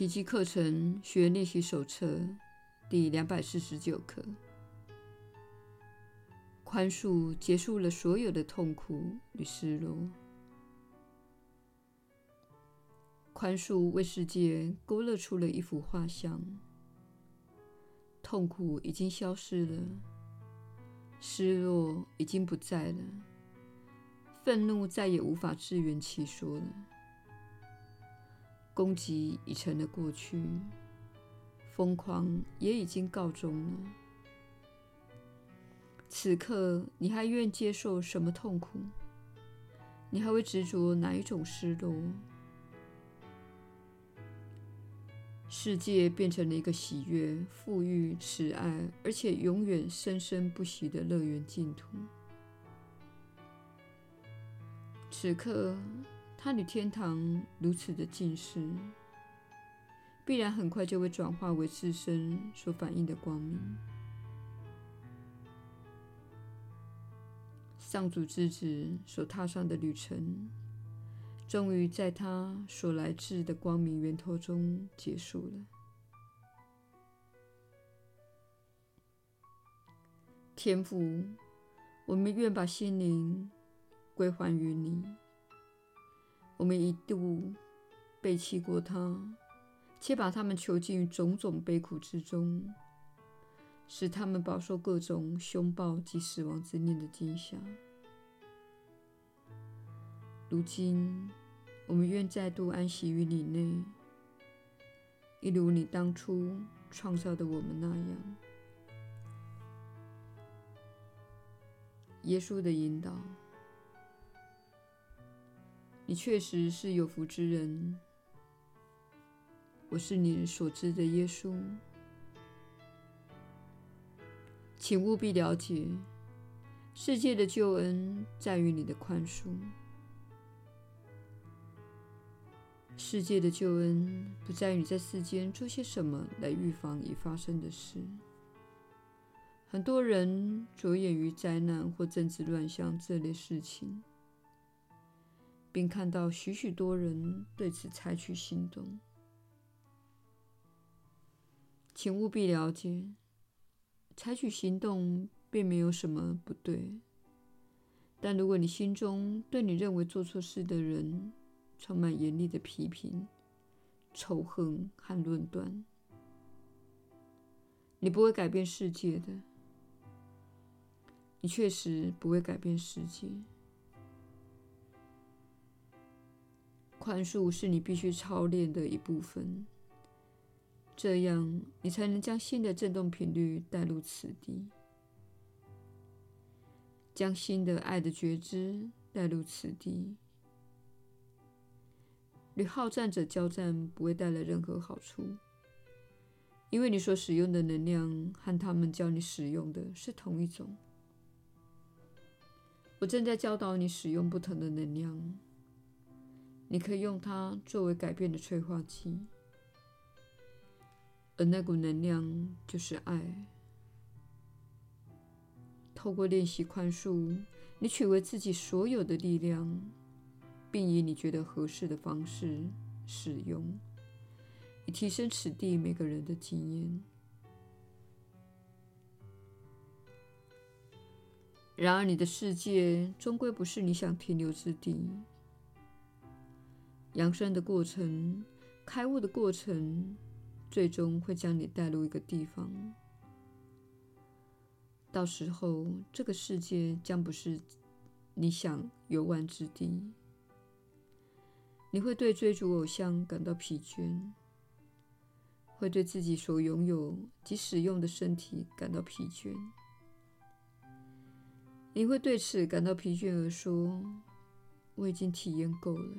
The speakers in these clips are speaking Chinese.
奇迹课程学练习手册第两百四十九课：宽恕结束了所有的痛苦与失落。宽恕为世界勾勒出了一幅画像。痛苦已经消失了，失落已经不在了，愤怒再也无法自圆其说了。攻击已成了过去，疯狂也已经告终了。此刻，你还愿接受什么痛苦？你还会执着哪一种失落？世界变成了一个喜悦、富裕、慈爱，而且永远生生不息的乐园净土。此刻，它与天堂如此的近似，必然很快就会转化为自身所反映的光明。上主之子所踏上的旅程。终于在他所来自的光明源头中结束了。天父，我们愿把心灵归还于你。我们一度背弃过他，且把他们囚禁于种种悲苦之中，使他们饱受各种凶暴及死亡之念的惊吓。如今，我们愿再度安息于你内，一如你当初创造的我们那样。耶稣的引导，你确实是有福之人。我是你所知的耶稣，请务必了解，世界的救恩在于你的宽恕。世界的救恩不在于你在世间做些什么来预防已发生的事。很多人着眼于灾难或政治乱象这类事情，并看到许许多人对此采取行动。请务必了解，采取行动并没有什么不对。但如果你心中对你认为做错事的人，充满严厉的批评、仇恨和论断，你不会改变世界的。你确实不会改变世界。宽恕是你必须操练的一部分，这样你才能将新的振动频率带入此地，将新的爱的觉知带入此地。与好战者交战不会带来任何好处，因为你所使用的能量和他们教你使用的是同一种。我正在教导你使用不同的能量，你可以用它作为改变的催化剂，而那股能量就是爱。透过练习宽恕，你取回自己所有的力量。并以你觉得合适的方式使用，以提升此地每个人的经验。然而，你的世界终归不是你想停留之地。扬升的过程、开悟的过程，最终会将你带入一个地方。到时候，这个世界将不是你想游玩之地。你会对追逐偶像感到疲倦，会对自己所拥有及使用的身体感到疲倦。你会对此感到疲倦而说：“我已经体验够了。”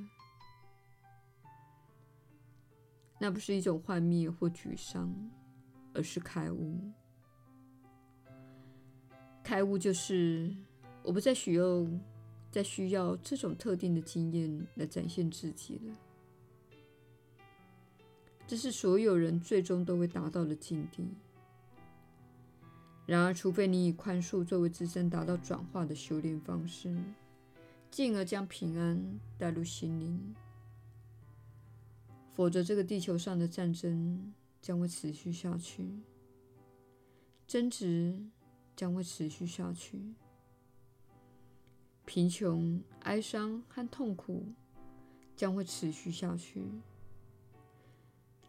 那不是一种幻灭或沮丧，而是开悟。开悟就是我不再需要。再需要这种特定的经验来展现自己了，这是所有人最终都会达到的境地。然而，除非你以宽恕作为自身达到转化的修炼方式，进而将平安带入心灵，否则这个地球上的战争将会持续下去，争执将会持续下去，贫穷、哀伤和痛苦将会持续下去。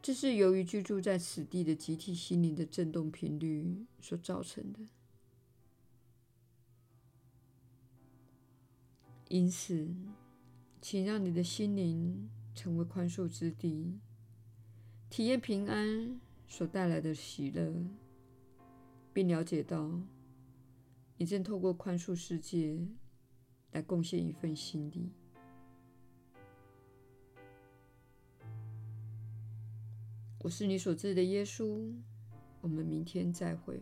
这是由于居住在此地的集体心灵的振动频率所造成的。因此，请让你的心灵成为宽恕之地，体验平安所带来的喜乐，并了解到你正透过宽恕世界来贡献一份心力。我是你所知的耶稣，我们明天再会。